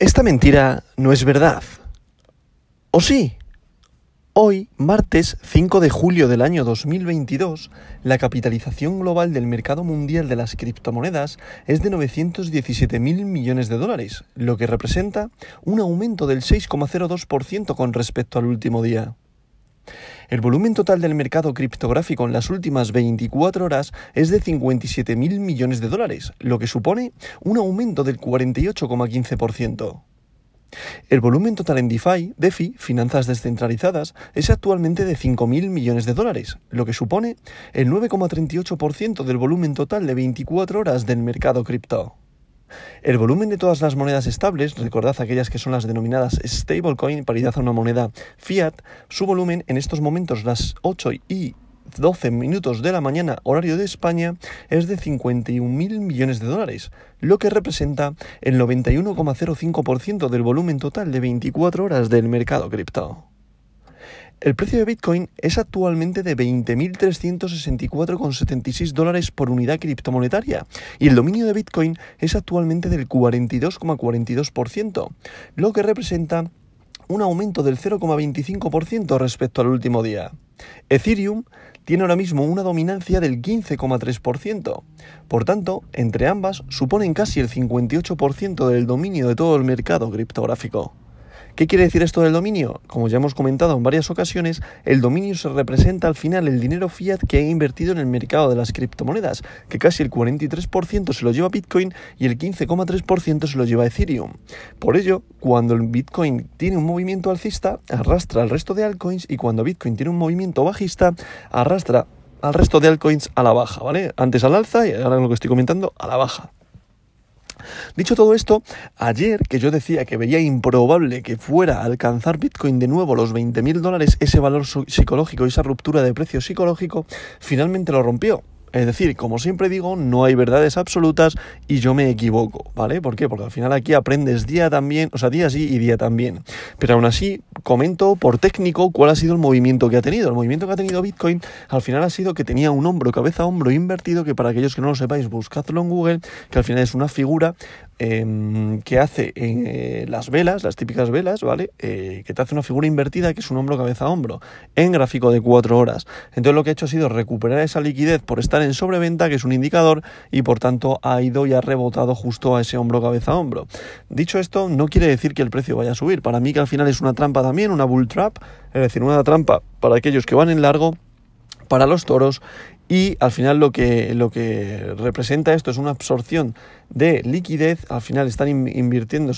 Esta mentira no es verdad. ¿O sí? Hoy, martes 5 de julio del año 2022, la capitalización global del mercado mundial de las criptomonedas es de 917 mil millones de dólares, lo que representa un aumento del 6,02% con respecto al último día. El volumen total del mercado criptográfico en las últimas 24 horas es de 57 mil millones de dólares, lo que supone un aumento del 48,15%. El volumen total en DeFi, DeFi, finanzas descentralizadas, es actualmente de 5.000 millones de dólares, lo que supone el 9,38% del volumen total de 24 horas del mercado cripto. El volumen de todas las monedas estables, recordad aquellas que son las denominadas stablecoin, paridad a una moneda fiat, su volumen en estos momentos las 8 y 12 minutos de la mañana, horario de España, es de 51.000 millones de dólares, lo que representa el 91,05% del volumen total de 24 horas del mercado cripto. El precio de Bitcoin es actualmente de 20.364,76 dólares por unidad criptomonetaria y el dominio de Bitcoin es actualmente del 42,42%, lo que representa un aumento del 0,25% respecto al último día. Ethereum tiene ahora mismo una dominancia del 15,3%. Por tanto, entre ambas suponen casi el 58% del dominio de todo el mercado criptográfico. ¿Qué quiere decir esto del dominio? Como ya hemos comentado en varias ocasiones, el dominio se representa al final el dinero fiat que ha invertido en el mercado de las criptomonedas, que casi el 43% se lo lleva Bitcoin y el 15,3% se lo lleva Ethereum. Por ello, cuando el Bitcoin tiene un movimiento alcista, arrastra al resto de altcoins y cuando Bitcoin tiene un movimiento bajista, arrastra al resto de altcoins a la baja, ¿vale? Antes al alza y ahora lo que estoy comentando a la baja. Dicho todo esto, ayer que yo decía que veía improbable que fuera a alcanzar Bitcoin de nuevo los 20.000 dólares, ese valor psicológico, esa ruptura de precio psicológico, finalmente lo rompió. Es decir, como siempre digo, no hay verdades absolutas y yo me equivoco, ¿vale? ¿Por qué? Porque al final aquí aprendes día también, o sea, día sí y día también. Pero aún así, comento por técnico cuál ha sido el movimiento que ha tenido. El movimiento que ha tenido Bitcoin al final ha sido que tenía un hombro, cabeza, hombro invertido, que para aquellos que no lo sepáis, buscadlo en Google, que al final es una figura Em, que hace eh, las velas, las típicas velas, ¿vale? Eh, que te hace una figura invertida que es un hombro, cabeza, hombro, en gráfico de cuatro horas. Entonces lo que ha hecho ha sido recuperar esa liquidez por estar en sobreventa, que es un indicador, y por tanto ha ido y ha rebotado justo a ese hombro, cabeza, hombro. Dicho esto, no quiere decir que el precio vaya a subir. Para mí que al final es una trampa también, una bull trap, es decir, una trampa para aquellos que van en largo para los toros y al final lo que, lo que representa esto es una absorción de liquidez. Al final están invirtiendo,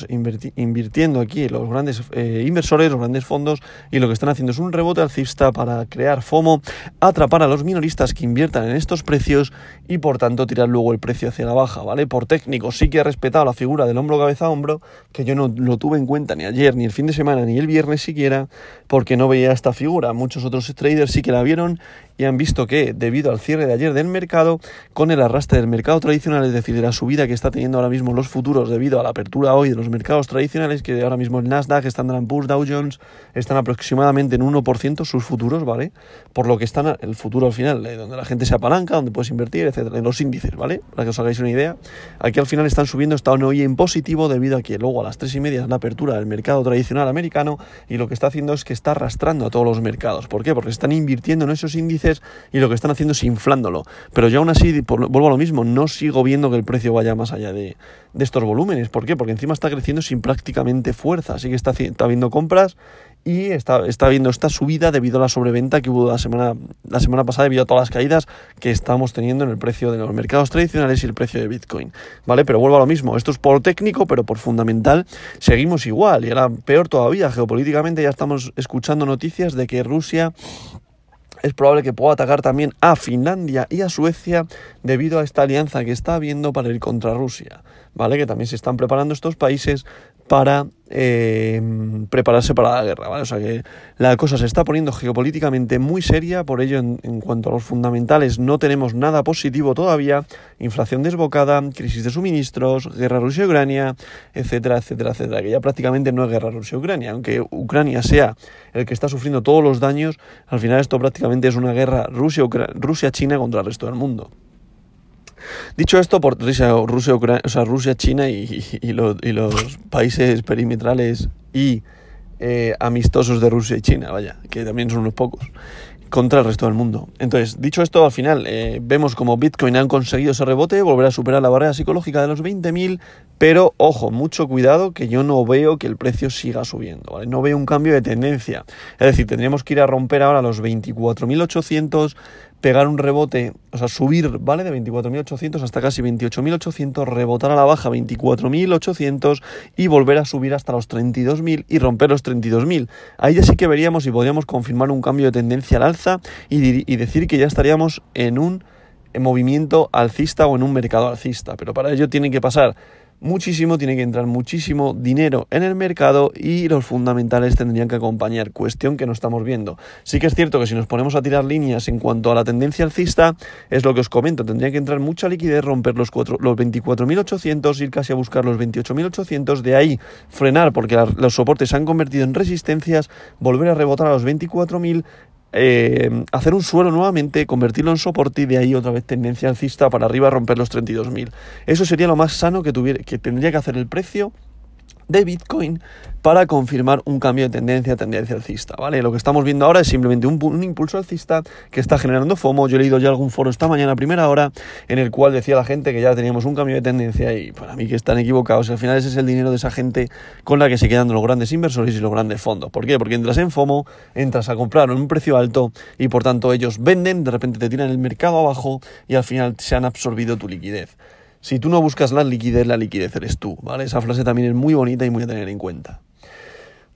invirtiendo aquí los grandes eh, inversores, los grandes fondos, y lo que están haciendo es un rebote alcista para crear FOMO, atrapar a los minoristas que inviertan en estos precios y por tanto tirar luego el precio hacia la baja, ¿vale? Por técnico sí que ha respetado la figura del hombro cabeza hombro, que yo no lo tuve en cuenta ni ayer, ni el fin de semana, ni el viernes siquiera, porque no veía esta figura. Muchos otros traders sí que la vieron y han visto que debido al cierre de ayer del mercado, con el arrastre del mercado tradicional, es decir, de la subida que está teniendo ahora mismo los futuros debido a la apertura hoy de los mercados tradicionales, que ahora mismo el Nasdaq, Standard Poor's, Dow Jones están aproximadamente en 1% sus futuros, ¿vale? Por lo que están el futuro al final, eh, donde la gente se apalanca, donde puedes invertir, etcétera, en los índices, ¿vale? Para que os hagáis una idea. Aquí al final están subiendo, están hoy en positivo debido a que luego a las 3 y media es la apertura del mercado tradicional americano y lo que está haciendo es que está arrastrando a todos los mercados. ¿Por qué? Porque están invirtiendo en esos índices y lo que están haciendo es inflándolo. Pero yo aún así, vuelvo a lo mismo, no sigo viendo que el precio vaya más allá de, estos volúmenes. ¿Por qué? Porque encima está creciendo sin prácticamente fuerza. Así que está, está habiendo compras y está, está habiendo esta subida debido a la sobreventa que hubo la semana, la semana pasada debido a todas las caídas que estamos teniendo en el precio de los mercados tradicionales y el precio de Bitcoin. ¿Vale? Pero vuelvo a lo mismo. Esto es por técnico, pero por fundamental seguimos igual. Y ahora peor todavía, geopolíticamente ya estamos escuchando noticias de que Rusia es probable que pueda atacar también a Finlandia y a Suecia debido a esta alianza que está habiendo para ir contra Rusia, ¿vale? Que también se están preparando estos países para eh, prepararse para la guerra, ¿vale? O sea que la cosa se está poniendo geopolíticamente muy seria, por ello en, cuanto a los fundamentales no tenemos nada positivo todavía, inflación desbocada, crisis de suministros, guerra Rusia-Ucrania, etcétera, etcétera, etcétera, que ya prácticamente no es guerra Rusia-Ucrania, aunque Ucrania sea el que está sufriendo todos los daños, al final esto prácticamente es una guerra Rusia-China contra el resto del mundo. Dicho esto, por Rusia, Rusia, o sea, Rusia China y, los, países perimetrales y eh, amistosos de Rusia y China, vaya, que también son unos pocos contra el resto del mundo. Entonces, dicho esto, al final eh, vemos como Bitcoin han conseguido ese rebote, volver a superar la barrera psicológica de los 20.000, pero ojo, mucho cuidado que yo no veo que el precio siga subiendo, ¿vale? No veo un cambio de tendencia. Es decir, tendríamos que ir a romper ahora los 24.800, pegar un rebote, o sea, subir, ¿vale? De 24.800 hasta casi 28.800, rebotar a la baja 24.800 y volver a subir hasta los 32.000 y romper los 32.000. Ahí ya sí que veríamos si podríamos confirmar un cambio de tendencia al alza y, y decir que ya estaríamos en un movimiento alcista o en un mercado alcista. Pero para ello tiene que pasar muchísimo, tiene que entrar muchísimo dinero en el mercado y los fundamentales tendrían que acompañar, cuestión que no estamos viendo. Sí que es cierto que si nos ponemos a tirar líneas en cuanto a la tendencia alcista, es lo que os comento, tendría que entrar mucha liquidez, romper los, los 24.800, ir casi a buscar los 28.800, de ahí frenar porque los soportes se han convertido en resistencias, volver a rebotar a los 24.000, eh, hacer un suelo nuevamente, convertirlo en soporte y de ahí otra vez tendencia alcista para arriba romper los 32.000. Eso sería lo más sano que, tuviera, que tendría que hacer el precio de Bitcoin para confirmar un cambio de tendencia, tendencia alcista, ¿vale? Lo que estamos viendo ahora es simplemente un, impulso alcista que está generando FOMO. Yo he leído ya algún foro esta mañana primera hora en el cual decía la gente que ya teníamos un cambio de tendencia y para mí que están equivocados. Al final ese es el dinero de esa gente con la que se quedan los grandes inversores y los grandes fondos. ¿Por qué? Porque entras en FOMO, entras a comprar en un precio alto y por tanto ellos venden, de repente te tiran el mercado abajo y al final se han absorbido tu liquidez. Si tú no buscas la liquidez, la liquidez eres tú, ¿vale? Esa frase también es muy bonita y muy a tener en cuenta.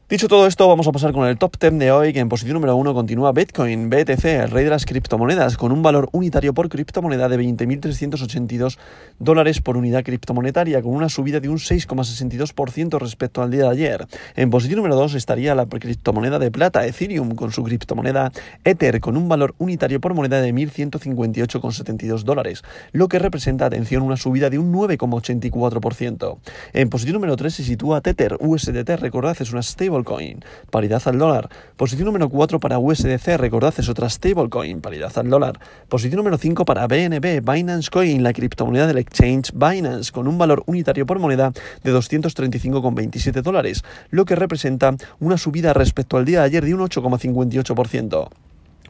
Dicho todo esto, vamos a pasar con el top 10 de hoy, que en posición número 1 continúa Bitcoin, BTC, el rey de las criptomonedas, con un valor unitario por criptomoneda de 20.382 dólares por unidad criptomonetaria, con una subida de un 6,62% respecto al día de ayer. En posición número 2 estaría la criptomoneda de plata, Ethereum, con su criptomoneda Ether, con un valor unitario por moneda de 1.158,72 dólares, lo que representa, atención, una subida de un 9,84%. En posición número 3 se sitúa Tether, USDT, recordad, es una stable stablecoin, paridad al dólar. Posición número 4 para USDC, recordad, es otra stablecoin, paridad al dólar. Posición número 5 para BNB, Binance Coin, la criptomoneda del exchange Binance, con un valor unitario por moneda de 235,27 dólares, lo que representa una subida respecto al día de ayer de un 8,58%.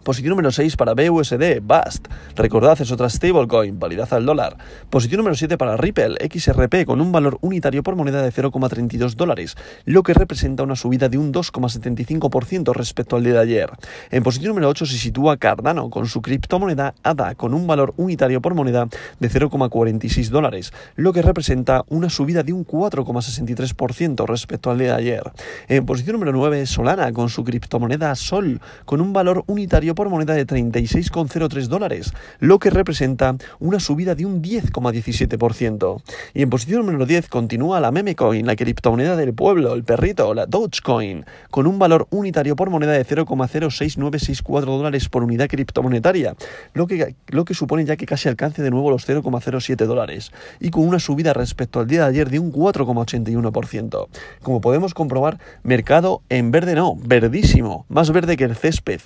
Posición número 6 para BUSD, BAST. Recordad, es otra stablecoin, validad al dólar. Posición número 7 para Ripple, XRP, con un valor unitario por moneda de 0,32 dólares, lo que representa una subida de un 2,75% respecto al día de ayer. En posición número 8 se sitúa Cardano, con su criptomoneda ADA, con un valor unitario por moneda de 0,46 dólares, lo que representa una subida de un 4,63% respecto al día de ayer. En posición número 9, Solana, con su criptomoneda Sol, con un valor unitario por moneda de 36,03 dólares, lo que representa una subida de un 10,17%. Y en posición número 10 continúa la Memecoin, la criptomoneda del pueblo, el perrito, la Dogecoin, con un valor unitario por moneda de 0,06964 dólares por unidad criptomonetaria, lo que, lo que supone ya que casi alcance de nuevo los 0,07 dólares, y con una subida respecto al día de ayer de un 4,81%. Como podemos comprobar, mercado en verde no, verdísimo, más verde que el césped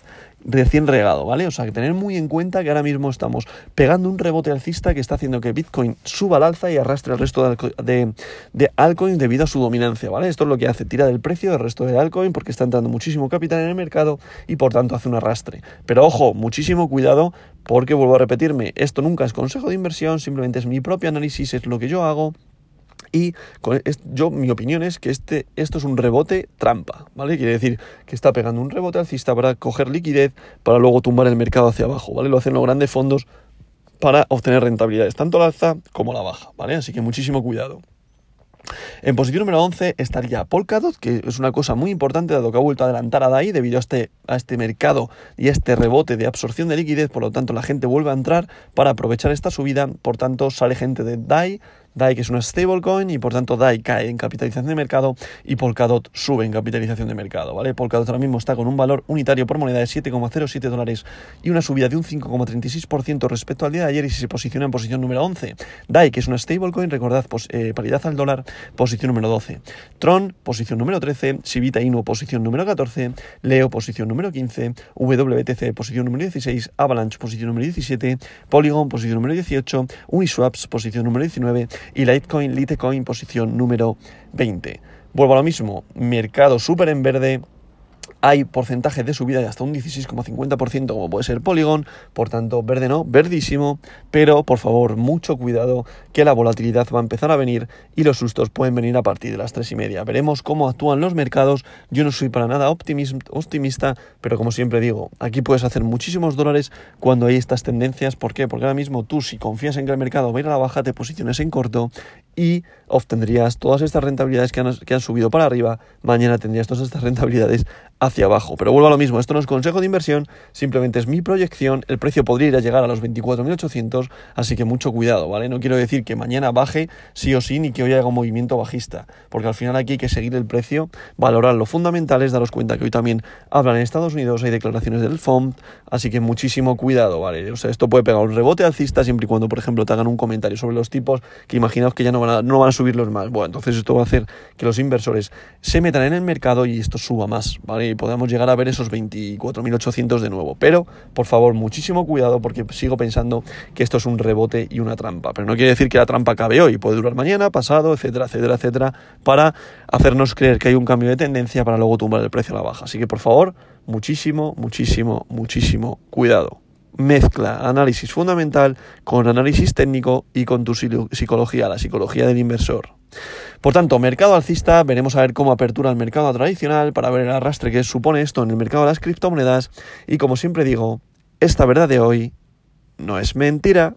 recién regado, ¿vale? O sea, que tener muy en cuenta que ahora mismo estamos pegando un rebote alcista que está haciendo que Bitcoin suba al alza y arrastre el resto de, de, altcoins debido a su dominancia, ¿vale? Esto es lo que hace, tira del precio del resto de altcoin porque está entrando muchísimo capital en el mercado y por tanto hace un arrastre. Pero ojo, muchísimo cuidado porque vuelvo a repetirme, esto nunca es consejo de inversión, simplemente es mi propio análisis, es lo que yo hago y yo, mi opinión es que este, esto es un rebote trampa, ¿vale? Quiere decir que está pegando un rebote alcista para coger liquidez para luego tumbar el mercado hacia abajo, ¿vale? Lo hacen los grandes fondos para obtener rentabilidades, tanto la alza como la baja, ¿vale? Así que muchísimo cuidado. En posición número 11 estaría Polkadot, que es una cosa muy importante dado que ha vuelto a adelantar a DAI debido a este, a este mercado y a este rebote de absorción de liquidez, por lo tanto la gente vuelve a entrar para aprovechar esta subida, por tanto sale gente de DAI, DAI que es una stablecoin y por tanto DAI cae en capitalización de mercado y Polkadot sube en capitalización de mercado, ¿vale? Polkadot ahora mismo está con un valor unitario por moneda de 7,07 dólares y una subida de un 5,36% respecto al día de ayer y se posiciona en posición número 11. DAI, que es una stablecoin, recordad, eh, paridad al dólar, posición número 12. Tron, posición número 13. Sivita Inu, posición número 14. Leo, posición número 15. WTC, posición número 16. Avalanche, posición número 17. Polygon, posición número 18. Uniswaps, posición número 19. Y Litecoin, Litecoin, posición número 20. Vuelvo a lo mismo, mercado súper en verde, hay porcentaje de subida de hasta un 16,50% como puede ser Polygon, por tanto verde no, verdísimo, pero por favor mucho cuidado que la volatilidad va a empezar a venir y los sustos pueden venir a partir de las 3 y media. Veremos cómo actúan los mercados, yo no soy para nada optimista, pero como siempre digo, aquí puedes hacer muchísimos dólares cuando hay estas tendencias, ¿por qué? Porque ahora mismo tú si confías en que el mercado va a ir a la baja, te posiciones en corto y obtendrías todas estas rentabilidades que han, que han subido para arriba, mañana tendrías todas estas rentabilidades hacia abajo. Pero vuelvo a lo mismo, esto no es consejo de inversión, simplemente es mi proyección, el precio podría ir a llegar a los 24.800, así que mucho cuidado, ¿vale? No quiero decir que mañana baje sí o sí, ni que hoy haga un movimiento bajista, porque al final aquí hay que seguir el precio, valorar lo fundamental, es daros cuenta que hoy también hablan en Estados Unidos, hay declaraciones del FOMC, así que muchísimo cuidado, ¿vale? O sea, esto puede pegar un rebote alcista siempre y cuando, por ejemplo, te hagan un comentario sobre los tipos que imaginaos que ya no van a, no van a subirlos más. Bueno, entonces esto va a hacer que los inversores se metan en el mercado y esto suba más, ¿vale? Podamos llegar a ver esos 24.800 de nuevo. Pero, por favor, muchísimo cuidado porque sigo pensando que esto es un rebote y una trampa. Pero no quiere decir que la trampa acabe hoy, puede durar mañana, pasado, etcétera, etcétera, etcétera, para hacernos creer que hay un cambio de tendencia para luego tumbar el precio a la baja. Así que, por favor, muchísimo, muchísimo, muchísimo cuidado mezcla análisis fundamental con análisis técnico y con tu psicología, la psicología del inversor. Por tanto, mercado alcista, veremos a ver cómo apertura el mercado tradicional para ver el arrastre que supone esto en el mercado de las criptomonedas y como siempre digo, esta verdad de hoy no es mentira.